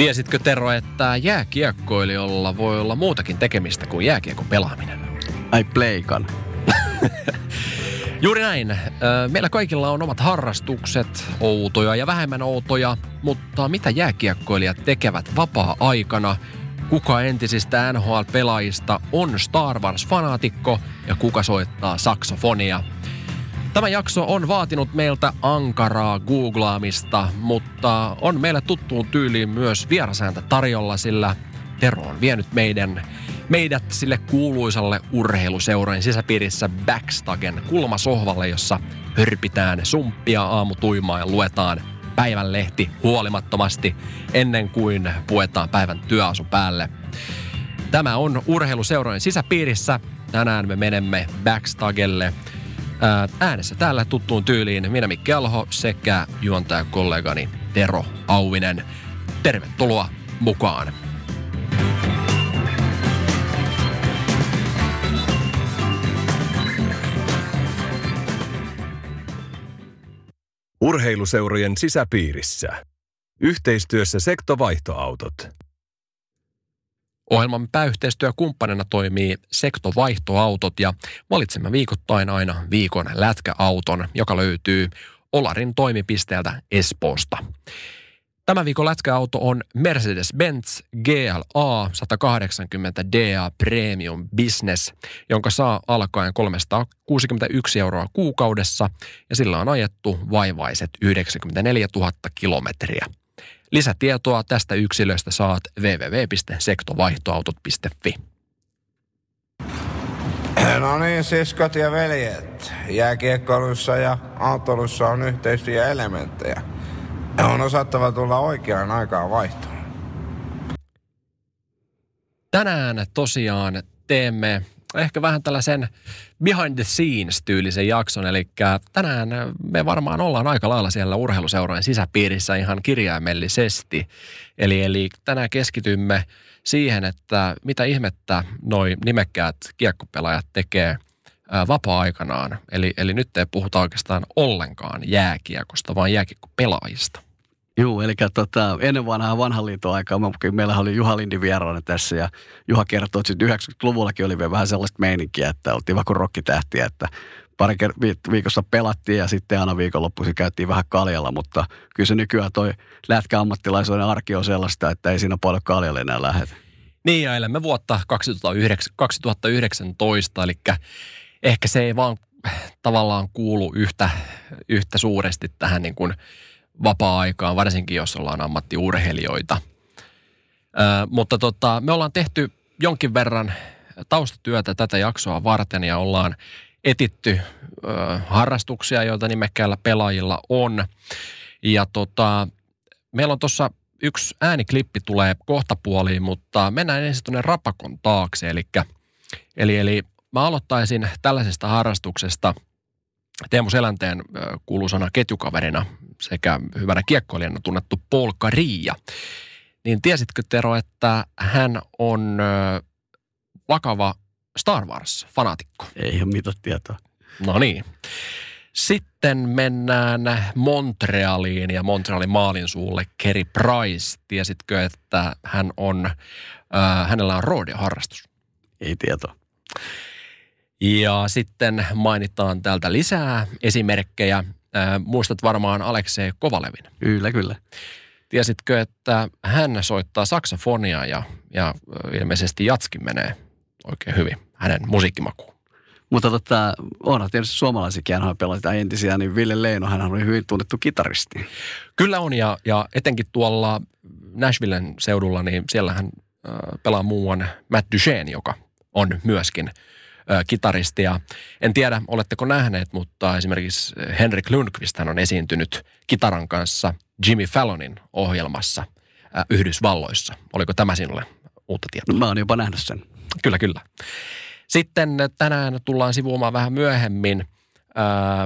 Tiesitkö Tero, että jääkiekkoilijolla voi olla muutakin tekemistä kuin jääkiekon pelaaminen? Ai pleikan. Juuri näin. Meillä kaikilla on omat harrastukset, outoja ja vähemmän outoja, mutta mitä jääkiekkoilijat tekevät vapaa-aikana? Kuka entisistä NHL-pelaajista on Star Wars-fanaatikko ja kuka soittaa saksofonia? Tämä jakso on vaatinut meiltä ankaraa googlaamista, mutta on meille tuttuun tyyliin myös vierasääntä tarjolla, sillä Tero on vienyt meidän, meidät sille kuuluisalle urheiluseuran sisäpiirissä Backstagen kulmasohvalle, jossa hörpitään sumppia aamutuimaa ja luetaan päivänlehti huolimattomasti ennen kuin puetaan päivän työasu päälle. Tämä on urheiluseurojen sisäpiirissä. Tänään me menemme Backstagelle – Äänessä täällä tuttuun tyyliin minä Mikki Alho sekä juontajakollegani Tero Auvinen. Tervetuloa mukaan. Urheiluseurojen sisäpiirissä. Yhteistyössä sektovaihtoautot. Ohjelman pääyhteistyökumppanina toimii Sektovaihtoautot ja valitsemme viikoittain aina viikon lätkäauton, joka löytyy Olarin toimipisteeltä Espoosta. Tämä viikon lätkäauto on Mercedes-Benz GLA 180 DA Premium Business, jonka saa alkaen 361 euroa kuukaudessa ja sillä on ajettu vaivaiset 94 000 kilometriä. Lisätietoa tästä yksilöstä saat www.sektovaihtoautot.fi. No niin, siskot ja veljet. Jääkiekkoilussa ja autolussa on yhteisiä elementtejä. On osattava tulla oikeaan aikaan vaihtoon. Tänään tosiaan teemme ehkä vähän tällaisen behind the scenes tyylisen jakson. Eli tänään me varmaan ollaan aika lailla siellä urheiluseurojen sisäpiirissä ihan kirjaimellisesti. Eli, eli tänään keskitymme siihen, että mitä ihmettä noi nimekkäät kiekkopelaajat tekee vapaa-aikanaan. Eli, eli nyt ei puhuta oikeastaan ollenkaan jääkiekosta, vaan jääkiekkopelaajista. Joo, eli tota, ennen vanhaa vanhan liiton aikaa, meillä oli Juha Lindi vieraana tässä ja Juha kertoi, että 90-luvullakin oli vielä vähän sellaista meininkiä, että oltiin vaikka rokkitähtiä, että pari viikossa pelattiin ja sitten aina viikonloppuisin käytiin vähän kaljalla, mutta kyllä se nykyään toi lätkäammattilaisuuden arki on sellaista, että ei siinä paljon kaljalle enää lähetä. Niin ja elämme vuotta 2019, eli ehkä se ei vaan tavallaan kuulu yhtä, yhtä suuresti tähän niin kuin – vapaa-aikaan, varsinkin jos ollaan ammattiurheilijoita. Ö, mutta tota, me ollaan tehty jonkin verran taustatyötä tätä jaksoa varten ja ollaan etitty ö, harrastuksia, joita nimekkäällä pelaajilla on. Ja tota, meillä on tuossa yksi ääniklippi tulee kohtapuoliin, mutta mennään ensin tuonne rapakon taakse. Eli, eli, eli mä aloittaisin tällaisesta harrastuksesta – Teemu Selänteen kuuluisana ketjukaverina sekä hyvänä kiekkoilijana tunnettu Paul Karia. Niin tiesitkö Tero, että hän on vakava Star Wars-fanaatikko? Ei ole mitään tietoa. No niin. Sitten mennään Montrealiin ja Montrealin maalin suulle Kerry Price. Tiesitkö, että hän on, äh, hänellä on rodeo-harrastus? Ei tietoa. Ja sitten mainitaan täältä lisää esimerkkejä. Äh, muistat varmaan Aleksei Kovalevin. Kyllä, kyllä. Tiesitkö, että hän soittaa saksofonia ja, ja ilmeisesti jatski menee oikein hyvin hänen musiikkimakuun? Mutta tota, onhan tietysti suomalaisikin nhl entisiä, niin Ville Leino, hän oli hyvin tunnettu kitaristi. Kyllä on, ja, ja etenkin tuolla Nashvillen seudulla, niin siellä hän äh, pelaa muuan Matt Duchene, joka on myöskin – kitaristia. En tiedä, oletteko nähneet, mutta esimerkiksi Henrik Lundqvist hän on esiintynyt kitaran kanssa Jimmy Fallonin ohjelmassa Yhdysvalloissa. Oliko tämä sinulle uutta tietoa? Mä oon jopa nähnyt sen. Kyllä, kyllä. Sitten tänään tullaan sivuomaan vähän myöhemmin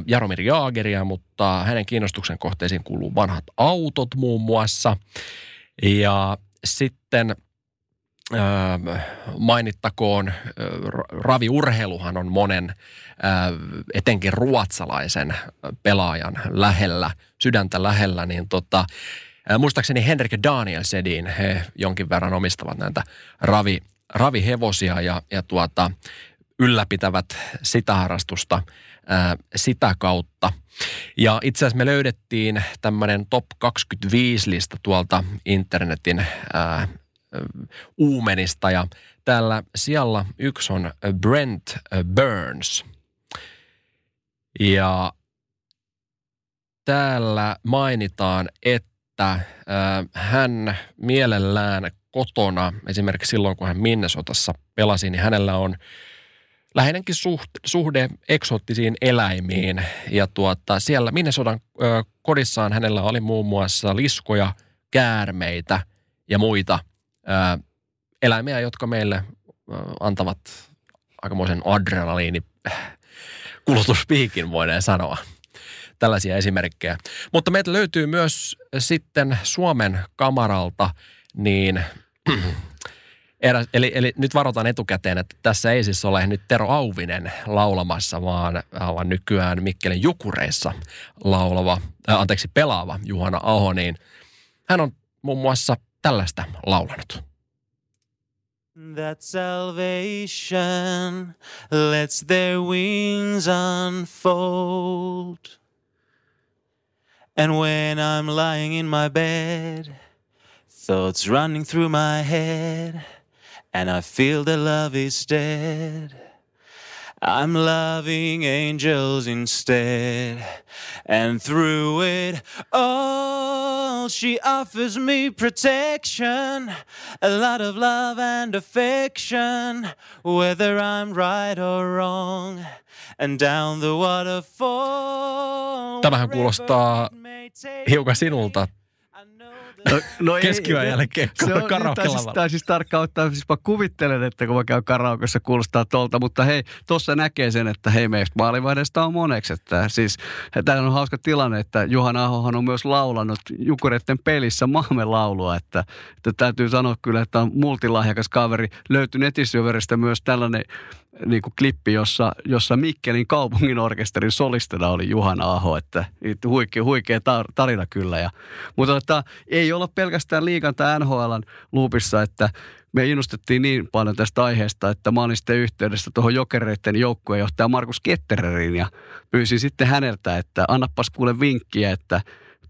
Jaromir Jaageria, mutta hänen kiinnostuksen kohteisiin kuuluu vanhat autot muun muassa. Ja sitten ää, mainittakoon, ää, raviurheiluhan on monen, ää, etenkin ruotsalaisen pelaajan lähellä, sydäntä lähellä, niin tota, muistaakseni Henrik Danielsedin he jonkin verran omistavat näitä ravi, ravihevosia ja, ja tuota, ylläpitävät sitä harrastusta sitä kautta. Ja itse asiassa me löydettiin tämmöinen top 25-lista tuolta internetin ää, uumenista ja täällä siellä yksi on Brent Burns. Ja täällä mainitaan, että äh, hän mielellään kotona, esimerkiksi silloin kun hän Minnesotassa pelasi, niin hänellä on läheinenkin suhde, suhde eksoottisiin eläimiin. Ja tuota, siellä Minnesotan ö, kodissaan hänellä oli muun muassa liskoja, käärmeitä ja muita ö, eläimiä, jotka meille ö, antavat aikamoisen adrenaliini kulutuspiikin, voidaan sanoa. Tällaisia esimerkkejä. Mutta meiltä löytyy myös sitten Suomen kamaralta niin eli, eli nyt varoitan etukäteen, että tässä ei siis ole nyt Tero Auvinen laulamassa, vaan, vaan nykyään Mikkelin Jukureissa laulava, äh, anteeksi, pelaava Juhana Aho, niin hän on muun muassa tällaista laulanut. That salvation lets their wings unfold. And when I'm lying in my bed, thoughts running through my head – and I feel the love is dead. I'm loving angels instead. And through it all, she offers me protection, a lot of love and affection, whether I'm right or wrong. And down the waterfall. Tämähän kuulostaa hiukan sinulta No, no Keskiyön jälkeen se on, karaoke siis, Tämä siis tarkoittaa, siis mä kuvittelen, että kun mä käyn karaokessa kuulostaa tolta, mutta hei, tuossa näkee sen, että hei meistä maalivahdesta on moneksi. Että siis, tämä on hauska tilanne, että Juhan Ahohan on myös laulanut Jukureiden pelissä maamme laulua, että, että täytyy sanoa kyllä, että on multilahjakas kaveri. Löytyi netisyöveristä myös tällainen niin kuin klippi, jossa, jossa Mikkelin kaupungin orkesterin solistena oli Juhan Aho, että huikea, huikea tarina kyllä. Ja, mutta että, ei olla pelkästään liikan tai NHLn luupissa, että me innostettiin niin paljon tästä aiheesta, että mä olin sitten yhteydessä tuohon jokereiden joukkueenjohtaja Markus Kettereriin ja pyysin sitten häneltä, että annapas kuule vinkkiä, että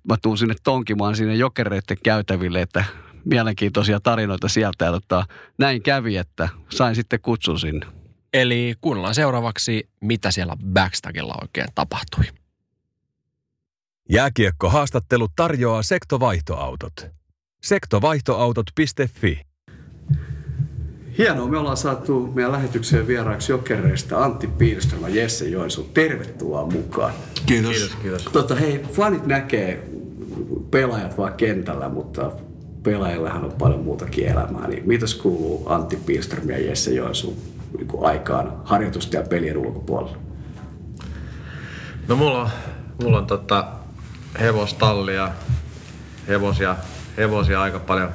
mä tuun sinne tonkimaan sinne jokereiden käytäville, että mielenkiintoisia tarinoita sieltä. Ja tota, näin kävi, että sain sitten kutsun sinne. Eli kuunnellaan seuraavaksi, mitä siellä backstagilla oikein tapahtui. Jääkiekko-haastattelu tarjoaa sektovaihtoautot. Sektovaihtoautot.fi Hienoa, me ollaan saatu meidän lähetykseen vieraaksi jokereista Antti Piirström ja Jesse Joensu. Tervetuloa mukaan. Kiitos. Kiitos, kiitos. Tota, hei, fanit näkee pelaajat vaan kentällä, mutta pelaajillahan on paljon muutakin elämää. Niin mitäs kuuluu Antti Piirström ja Jesse Joensu niin aikaan harjoitusten ja pelien ulkopuolella? No mulla on, mulla on tota hevostalli ja hevosia, hevosia aika paljon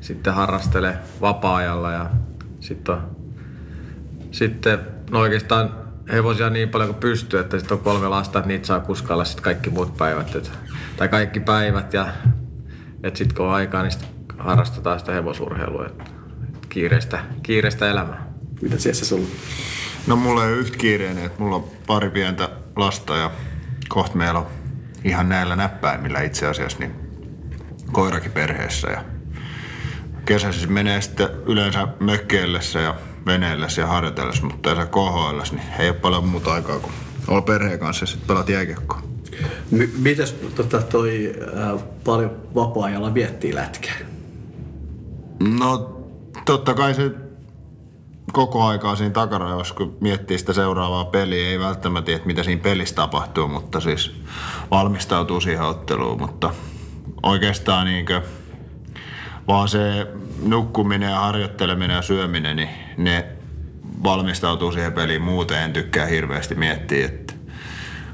sitten harrastele vapaa-ajalla ja sitten, sitten no oikeastaan hevosia niin paljon kuin pystyy, että sitten on kolme lasta, että niitä saa kuskailla sitten kaikki muut päivät. Et, tai kaikki päivät ja että sitten kun on aikaa, niin sit harrastetaan sitä hevosurheilua. Et, et kiireistä, kiireistä elämää. Mitä siellä sulla? No mulla ei ole yhtä kiireinen, että mulla on pari pientä lasta ja kohta meillä on ihan näillä näppäimillä itse asiassa niin koirakin perheessä. Ja kesäisin menee sitten yleensä mökkeillessä ja veneillessä ja harjoitellessa, mutta tässä KHL, niin ei ole paljon muuta aikaa kuin olla perheen kanssa ja sitten pelat jääkiekkoa. M- mitäs tota, toi äh, paljon vapaa-ajalla viettii lätkää? No totta kai se koko aikaa siinä takarajoissa, kun miettii sitä seuraavaa peliä, ei välttämättä tiedä, mitä siinä pelissä tapahtuu, mutta siis valmistautuu siihen otteluun, mutta oikeastaan niin kuin vaan se nukkuminen ja harjoitteleminen ja syöminen, niin ne valmistautuu siihen peliin muuten. En tykkää hirveästi miettiä, että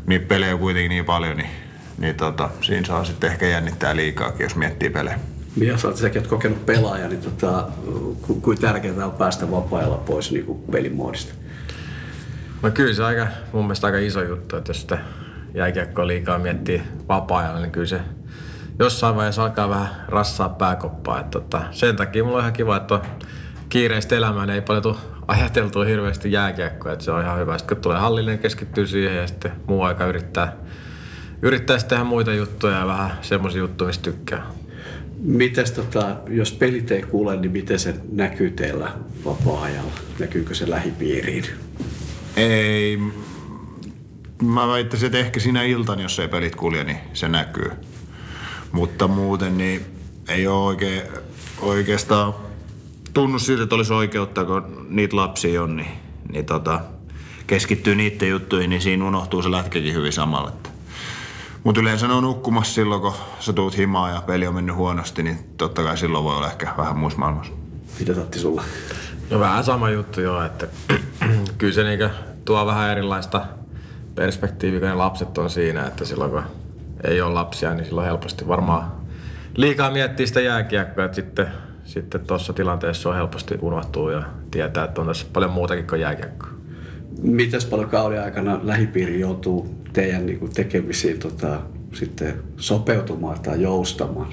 niitä pelejä on kuitenkin niin paljon, niin, niin tota, siinä saa sitten ehkä jännittää liikaakin, jos miettii pelejä. Mia, oot säkin oot kokenut pelaaja, niin tota, ku, kuin tärkeää on päästä vapaa pois niin kuin pelimoodista? No kyllä se aika, mun mielestä aika iso juttu, että jos sitä jääkiekkoa liikaa miettii vapaa-ajalla, niin kyllä se jossain vaiheessa alkaa vähän rassaa pääkoppaa. Että tota, sen takia mulla on ihan kiva, että kiireistä elämää, niin ei paljon tule ajateltua hirveästi jääkiekkoa, että se on ihan hyvä. Sitten kun tulee hallillinen, keskittyy siihen ja sitten muu aika yrittää, yrittää tehdä muita juttuja ja vähän semmoisia juttuja, mistä tykkää. Mites tota, jos pelit ei kuule, niin miten se näkyy teillä vapaa-ajalla? Näkyykö se lähipiiriin? Ei. Mä väittäisin, että ehkä siinä iltan, jos ei pelit kulje, niin se näkyy. Mutta muuten niin ei ole oikein, oikeastaan tunnu siitä, että olisi oikeutta, kun niitä lapsia on, niin, niin tota, keskittyy niiden juttuihin, niin siinä unohtuu se lätkäkin hyvin samalla. Mutta yleensä ne on nukkumassa silloin, kun sä tuut himaa ja peli on mennyt huonosti, niin totta kai silloin voi olla ehkä vähän muissa maailmassa. Mitä Tatti sulla? No vähän sama juttu joo, että kyllä se niinku tuo vähän erilaista perspektiiviä, kun ne lapset on siinä, että silloin kun ei ole lapsia, niin silloin helposti varmaan liikaa miettii sitä jääkiekkoa, että sitten sitten tuossa tilanteessa on helposti unohtuu ja tietää, että on tässä paljon muutakin kuin jääkiekko. Mitäs paljon kauden aikana lähipiiri joutuu teidän niin kuin tekemisiin tota, sitten sopeutumaan tai joustamaan?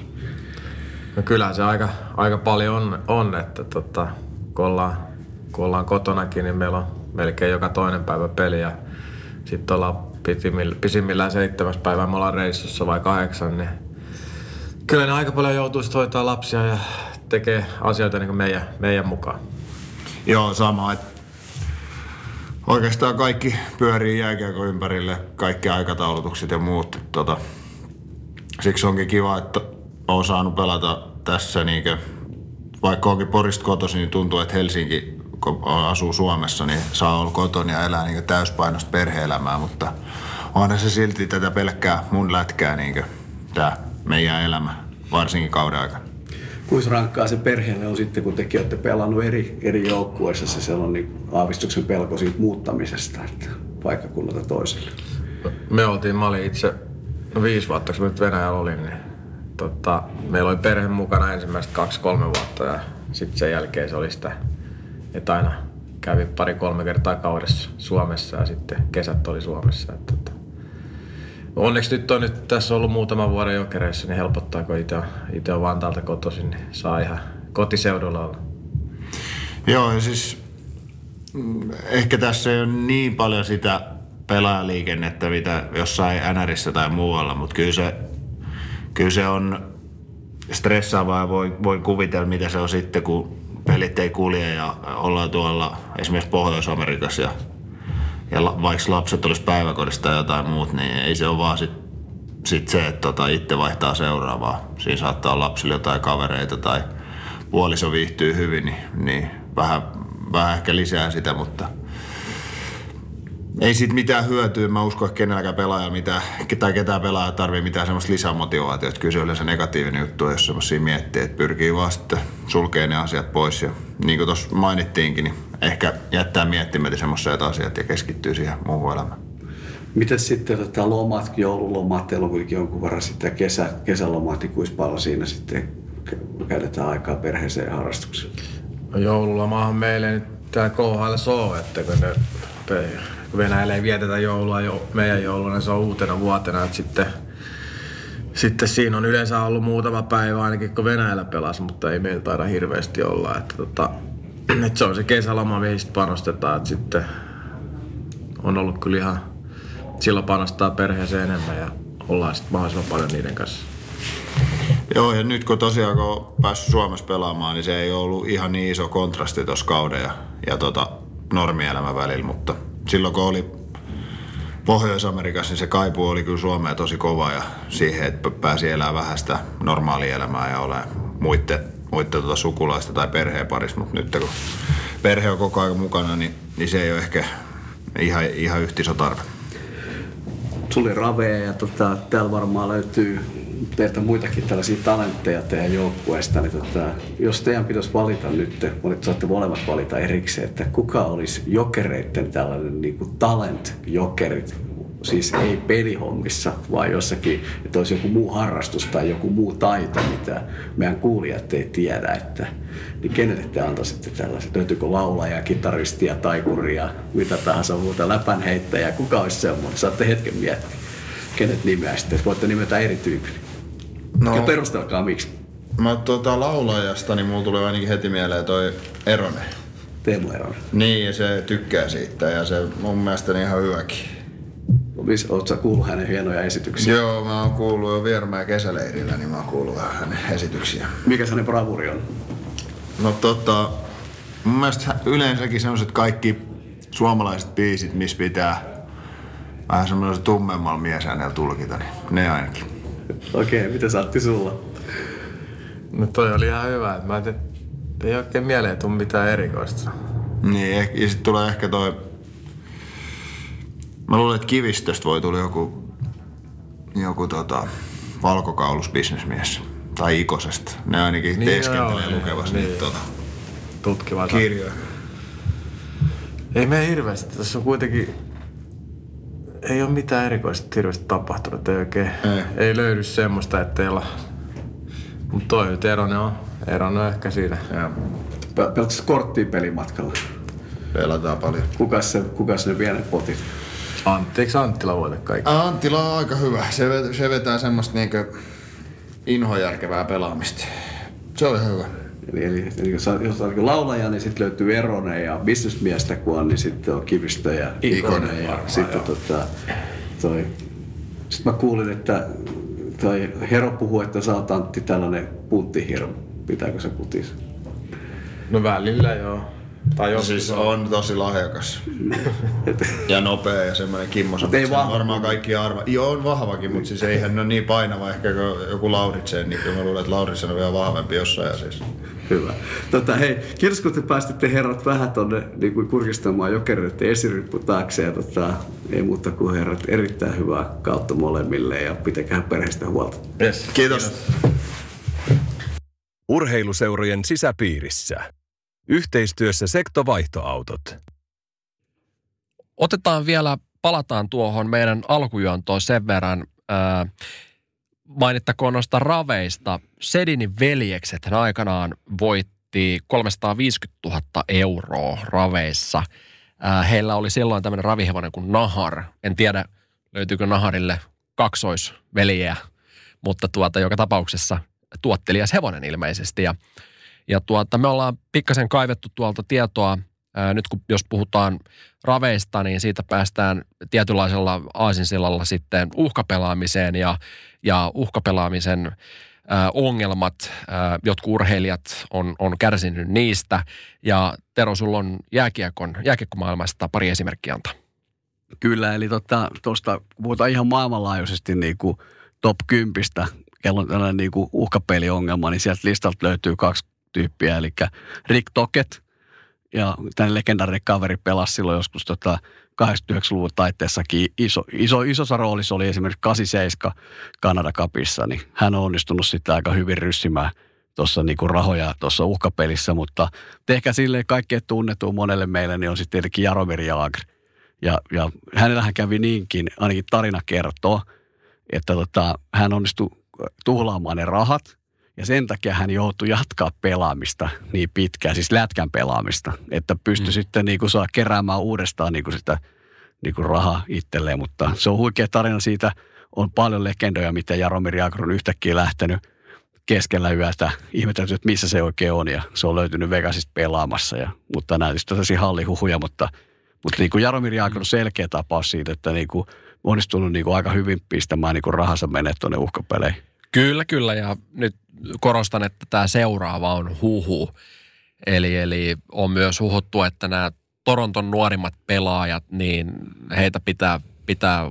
No kyllähän se aika, aika paljon on, on että tota, kun, ollaan, kun ollaan kotonakin, niin meillä on melkein joka toinen päivä peli ja sitten ollaan pisimmillään seitsemäs päivä, me ollaan reissussa vai kahdeksan, niin kyllä ne aika paljon joutuu hoitaa lapsia ja tekee asioita niin meidän, meidän mukaan. Joo, sama. Et oikeastaan kaikki pyörii jääkiekko ympärille, kaikki aikataulutukset ja muut. Tota, siksi onkin kiva, että olen saanut pelata tässä niinkö, vaikka onkin Porista kotoisin, niin tuntuu, että Helsinki, kun asuu Suomessa, niin saa olla kotona ja elää niin täyspainosta perhe-elämää, mutta onhan se silti tätä pelkkää mun lätkää niin tämä meidän elämä, varsinkin kauden aikana kuinka rankkaa se perheelle on sitten, kun tekin olette pelannut eri, eri joukkueissa, se sellainen aavistuksen pelko siitä muuttamisesta, että paikkakunnalta toiselle? Me oltiin, mä olin itse no viisi vuotta, kun nyt Venäjällä olin, niin tota, meillä oli perhe mukana ensimmäistä kaksi-kolme vuotta ja sitten sen jälkeen se oli sitä, että aina kävi pari-kolme kertaa kaudessa Suomessa ja sitten kesät oli Suomessa. Että, Onneksi nyt on nyt tässä ollut muutama vuoden jokereissa, niin helpottaa, kun itse on, itse on Vantaalta kotoisin, niin saa ihan kotiseudulla olla. Joo, ja siis mm, ehkä tässä ei ole niin paljon sitä pelaajaliikennettä, mitä jossain NRissä tai muualla, mutta kyllä se, kyllä se on stressaavaa ja voin, voin kuvitella, mitä se on sitten, kun pelit ei kulje ja ollaan tuolla esimerkiksi Pohjois-Amerikassa ja ja vaikka lapset olisi päiväkodista tai jotain muut, niin ei se ole vaan sit, sit se, että tota itse vaihtaa seuraavaa. Siinä saattaa olla lapsille jotain kavereita tai puoliso viihtyy hyvin, niin, niin vähän, vähän ehkä lisää sitä, mutta ei siitä mitään hyötyä. Mä uskon, että kenelläkään pelaaja mitään, tai ketään pelaaja tarvii mitään semmoista lisämotivaatiota. Kyllä se yleensä negatiivinen juttu, jos semmoisia miettii, että pyrkii vaan sitten sulkee ne asiat pois. Ja niin kuin tuossa mainittiinkin, niin ehkä jättää miettimään semmoisia asiat ja keskittyy siihen muuhun elämään. Miten sitten tota, lomat, joululomat, teillä on kuitenkin jonkun verran sitten kesä, kesälomat, niin kuinka paljon siinä sitten käytetään aikaa perheeseen ja harrastukseen? No joululomahan meille nyt täällä KHL on, että kun ne, kun Venäjällä ei vietetä joulua jo, meidän jouluna, niin se on uutena vuotena, että sitten sitten siinä on yleensä ollut muutama päivä ainakin, kun Venäjällä pelasi, mutta ei meillä taida hirveästi olla. Että tota, että se on se kesäloma, mihin sitten panostetaan. Että sitten on ollut kyllä ihan, silloin panostaa perheeseen enemmän ja ollaan sitten mahdollisimman paljon niiden kanssa. Joo, ja nyt kun tosiaan kun on päässyt Suomessa pelaamaan, niin se ei ollut ihan niin iso kontrasti tuossa kauden ja, ja tota, normielämän välillä, mutta silloin kun oli Pohjois-Amerikassa, niin se kaipuu oli kyllä Suomeen tosi kova ja siihen, että pääsi elämään vähän sitä normaalia elämää ja ole muiden muiden tuota sukulaista tai perheen parissa, mutta nyt kun perhe on koko ajan mukana, niin, niin se ei ole ehkä ihan, ihan yhtä iso tarve. Tuli raveja ja tota, täällä varmaan löytyy teiltä muitakin tällaisia talentteja teidän joukkueesta, niin tota, jos teidän pitäisi valita nyt, monet saatte molemmat valita erikseen, että kuka olisi jokereiden tällainen niin talent-jokerit, siis ei pelihommissa, vaan jossakin, että olisi joku muu harrastus tai joku muu taito, mitä meidän kuulijat ei tiedä, että niin kenelle te antaisitte tällaiset? Löytyykö laulajaa, kitaristia, taikuria, mitä tahansa muuta, läpänheittäjää, kuka olisi semmoinen? Saatte hetken miettiä, kenet nimeäisitte, voitte nimetä eri tyypin. No, ja perustelkaa miksi. Mä tuota laulajasta, niin mulla tuli ainakin heti mieleen toi Eronen. Teemu Eronen. Niin, ja se tykkää siitä ja se mun mielestä niin ihan hyväkin. Sä kuullut hänen hienoja esityksiä? Joo, mä oon kuullut jo Viermää kesäleirillä, niin mä oon kuullut vähän hänen esityksiä. Mikä hänen bravuri on? No tota, mun mielestä yleensäkin sellaiset kaikki suomalaiset biisit, missä pitää vähän semmoisen tummemmalla miesäänellä tulkita, niin ne ainakin. Okei, okay, mitä saatti sulla? No toi oli ihan hyvä, että mä en ei oikein mieleen tuu mitään erikoista. Niin, ja sitten tulee ehkä toi... Mä luulen, että kivistöstä voi tulla joku, joku tota, valkokaulusbisnesmies. Tai Ikosesta. Ne ainakin niin, teeskentelee joo, lukevasti niin, niitä tota, tutkivat kirjoja. Ei me hirveästi. Tässä on kuitenkin ei ole mitään erikoista hirveästi tapahtunut. Ei oikein, ei, ei löydy semmoista, että olla... Mutta toi nyt Eronen on. Eronen on ehkä siinä. Pelatko korttia pelimatkalla? Pelataan paljon. Kukas se, kukas ne pienet potit? Antti, eikö Anttila voita kaikki? Anttila on aika hyvä. Se, vetää, se vetää semmoista niinkö inhojärkevää pelaamista. Se on ihan hyvä. Eli, eli, eli jos on, jos on niin laulaja, niin sitten löytyy Erone ja bisnesmiestä kun on, niin sitten on Kivistö ja Ikonen. Ja sitten tota, toi. Sitten mä kuulin, että toi Hero puhuu, että sä oot Antti tällainen punttihirmu. Pitääkö se putis? No välillä joo. Tai jos siis on. tosi lahjakas. ja nopea ja semmoinen kimmosa. Ei vahva. Varmaan kaikki arva. Joo, on vahvakin, mutta siis eihän ole niin painava ehkä kuin joku Lauritsen. Niin kyllä mä luulen, että Lauritsen on vielä vahvempi jossain. Ja siis. Hyvä. Tota, hei, kiitos kun te päästitte herrat vähän tonne niin kuin kurkistamaan jokereiden esiryppy taakse. Ja tota, ei muuta kuin herrat, erittäin hyvää kautta molemmille ja pitäkää perheestä huolta. Yes. Kiitos. Kiitos. Urheiluseurojen sisäpiirissä. Yhteistyössä sektovaihtoautot. Otetaan vielä, palataan tuohon meidän alkujuontoon sen verran. Ää, mainittakoon noista raveista. Sedinin veljekset hän aikanaan voitti 350 000 euroa raveissa. Ää, heillä oli silloin tämmöinen ravihevonen kuin Nahar. En tiedä, löytyykö Naharille kaksoisveljeä, mutta tuota, joka tapauksessa tuottelias hevonen ilmeisesti. Ja ja tuota, me ollaan pikkasen kaivettu tuolta tietoa, nyt kun jos puhutaan raveista, niin siitä päästään tietynlaisella aasinsillalla sitten uhkapelaamiseen ja, ja uhkapelaamisen ongelmat, jotkut urheilijat on, on kärsinyt niistä. Ja Tero, sulla on jääkiekon, jääkiekkomaailmasta pari esimerkkiä antaa. Kyllä, eli tuosta tota, puhutaan ihan maailmanlaajuisesti niin kuin top 10, kello on tällainen niin kuin uhkapeliongelma, niin sieltä listalta löytyy kaksi tyyppiä, eli Rick Tocket, ja tämän legendaarinen kaveri pelasi silloin joskus tota 89-luvun taitteessakin iso, iso, isossa roolissa oli esimerkiksi 87 Kanada Cupissa, niin hän on onnistunut sitten aika hyvin ryssimään tuossa niinku rahoja tuossa uhkapelissä, mutta ehkä silleen kaikkein tunnettu monelle meille niin on sitten tietenkin Jaromir Jagr. Ja, ja hänellähän kävi niinkin, ainakin tarina kertoo, että tota, hän onnistui tuhlaamaan ne rahat ja sen takia hän joutui jatkaa pelaamista niin pitkään, siis lätkän pelaamista, että pystyi mm. sitten niin kuin saa keräämään uudestaan niin kuin sitä niin kuin rahaa itselleen. Mutta se on huikea tarina siitä. On paljon legendoja, miten Jaromir Jagr on yhtäkkiä lähtenyt keskellä yötä. Ihmetelty, että missä se oikein on ja se on löytynyt Vegasista pelaamassa. Ja, mutta näytisi tosi hallihuhuja, mutta, mutta niin kuin Jaromir Jagr on selkeä tapaus siitä, että niin kuin onnistunut niin kuin aika hyvin pistämään niin kuin rahansa menee tuonne uhkapeleihin. Kyllä, kyllä. Ja nyt korostan, että tämä seuraava on huhu. Eli, eli on myös huhuttu, että nämä Toronton nuorimmat pelaajat, niin heitä pitää, pitää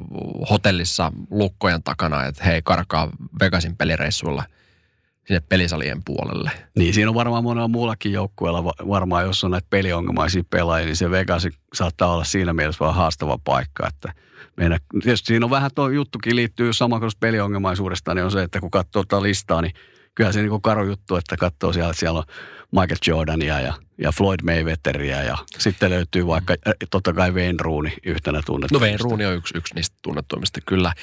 hotellissa lukkojen takana, että hei karkaa Vegasin pelireissuilla sinne pelisalien puolelle. Niin, siinä on varmaan monella muullakin joukkueella varmaan, jos on näitä peliongelmaisia pelaajia, niin se Vegas saattaa olla siinä mielessä vaan haastava paikka, että meidän, tietysti siinä on vähän tuo juttukin liittyy sama kuin peliongelmaisuudesta, niin on se, että kun katsoo tuota listaa, niin kyllä se niin karu juttu, että katsoo siellä, että siellä on Michael Jordania ja, ja Floyd Mayweatheria ja sitten löytyy vaikka äh, totta kai Wayne Rooney yhtenä tunnettu. No Wayne Rooney on yksi, yksi niistä tunnettuimmista kyllä.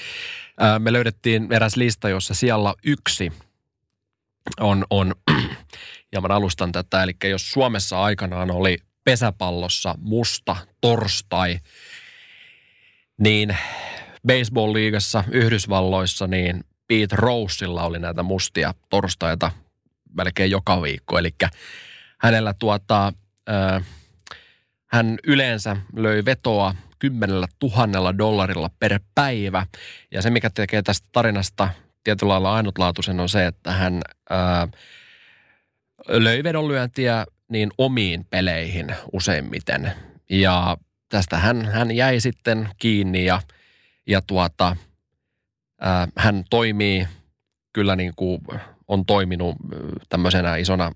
me löydettiin eräs lista, jossa siellä yksi on, on ja mä alustan tätä, eli jos Suomessa aikanaan oli pesäpallossa musta torstai, niin baseball-liigassa Yhdysvalloissa, niin Pete Rosella oli näitä mustia torstaita melkein joka viikko. Eli hänellä tuota, äh, hän yleensä löi vetoa kymmenellä tuhannella dollarilla per päivä. Ja se, mikä tekee tästä tarinasta tietyllä lailla ainutlaatuisen, on se, että hän äh, löi vedonlyöntiä niin omiin peleihin useimmiten. Ja tästä hän, hän jäi sitten kiinni ja, ja tuota, ää, hän toimii kyllä niin kuin on toiminut tämmöisenä isona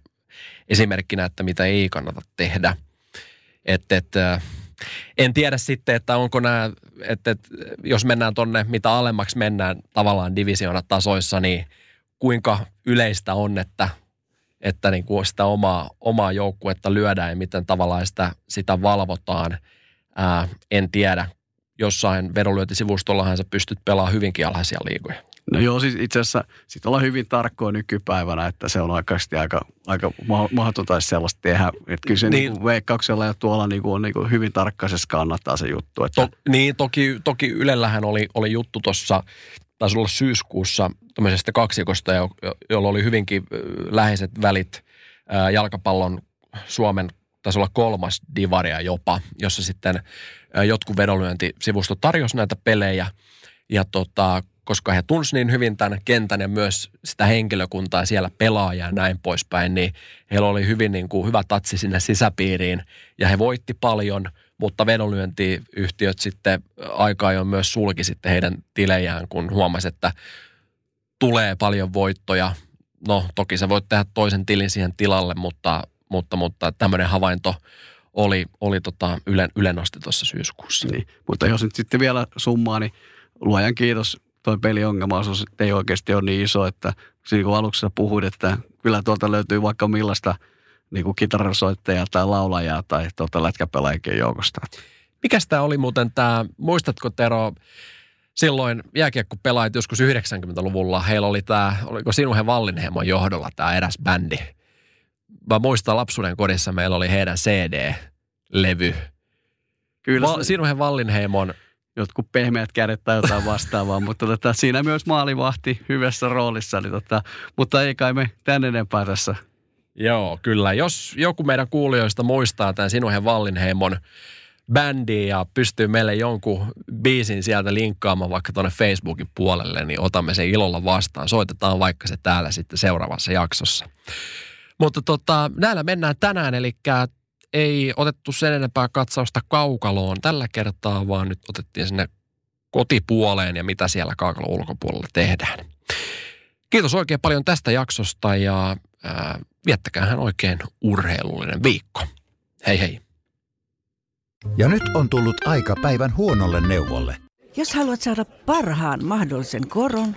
esimerkkinä, että mitä ei kannata tehdä. Et, et, en tiedä sitten, että onko nämä, että, että jos mennään tonne, mitä alemmaksi mennään tavallaan tasoissa, niin kuinka yleistä on, että, että niin kuin sitä omaa, omaa joukkuetta lyödään ja miten tavallaan sitä, sitä valvotaan. Ää, en tiedä. Jossain vedonlyöntisivustollahan sä pystyt pelaamaan hyvinkin alhaisia liigoja. No joo, siis itse asiassa sit ollaan hyvin tarkkoja nykypäivänä, että se on oikeasti aika, aika mahdotonta sellaista tehdä. Että kyllä se niin, niin veikkauksella ja tuolla niin kuin on niin kuin hyvin tarkkaisesti kannattaa se juttu. Että... To, niin, toki, toki Ylellähän oli, oli juttu tuossa, taisi olla syyskuussa tämmöisestä kaksikosta, jolla oli hyvinkin läheiset välit jalkapallon Suomen taisi olla kolmas divaria jopa, jossa sitten jotkut vedonlyöntisivustot tarjosi näitä pelejä. Ja tota, koska he tunsivat niin hyvin tämän kentän ja myös sitä henkilökuntaa siellä pelaajia ja näin poispäin, niin heillä oli hyvin niin kuin hyvä tatsi sinne sisäpiiriin ja he voitti paljon, mutta vedonlyöntiyhtiöt sitten aika ajoin myös sulki sitten heidän tilejään, kun huomasi, että tulee paljon voittoja. No toki sä voit tehdä toisen tilin siihen tilalle, mutta, mutta, mutta tämmöinen havainto oli, oli tota Ylen, Ylen tuossa syyskuussa. Niin, mutta jos nyt sitten vielä summaa, niin luojan kiitos toi peliongelmaisuus ei oikeasti ole niin iso, että siinä kun aluksi puhuit, että kyllä tuolta löytyy vaikka millaista niin kuin kitarasoittajaa tai laulajaa tai tuolta lätkäpelaajien joukosta. Mikäs tämä oli muuten tämä, muistatko Tero, silloin jääkiekkopelaajat joskus 90-luvulla, heillä oli tämä, oliko Sinuhe Vallinheimon johdolla tämä eräs bändi. Mä muistan lapsuuden kodissa meillä oli heidän CD-levy. Kyllä. Va- Sinuhe Vallinheimon jotkut pehmeät kädet tai jotain vastaavaa, mutta tota, siinä myös maalivahti hyvässä roolissa, niin tota, mutta ei kai me tän enempää tässä. Joo, kyllä. Jos joku meidän kuulijoista muistaa tämän Sinuhen Vallinheimon bändi ja pystyy meille jonkun biisin sieltä linkkaamaan vaikka tuonne Facebookin puolelle, niin otamme sen ilolla vastaan. Soitetaan vaikka se täällä sitten seuraavassa jaksossa. Mutta tota, näillä mennään tänään, eli ei otettu sen enempää katsausta kaukaloon tällä kertaa, vaan nyt otettiin sinne kotipuoleen ja mitä siellä kaukalon ulkopuolella tehdään. Kiitos oikein paljon tästä jaksosta ja ää, viettäkäähän oikein urheilullinen viikko. Hei hei. Ja nyt on tullut aika päivän huonolle neuvolle. Jos haluat saada parhaan mahdollisen koron,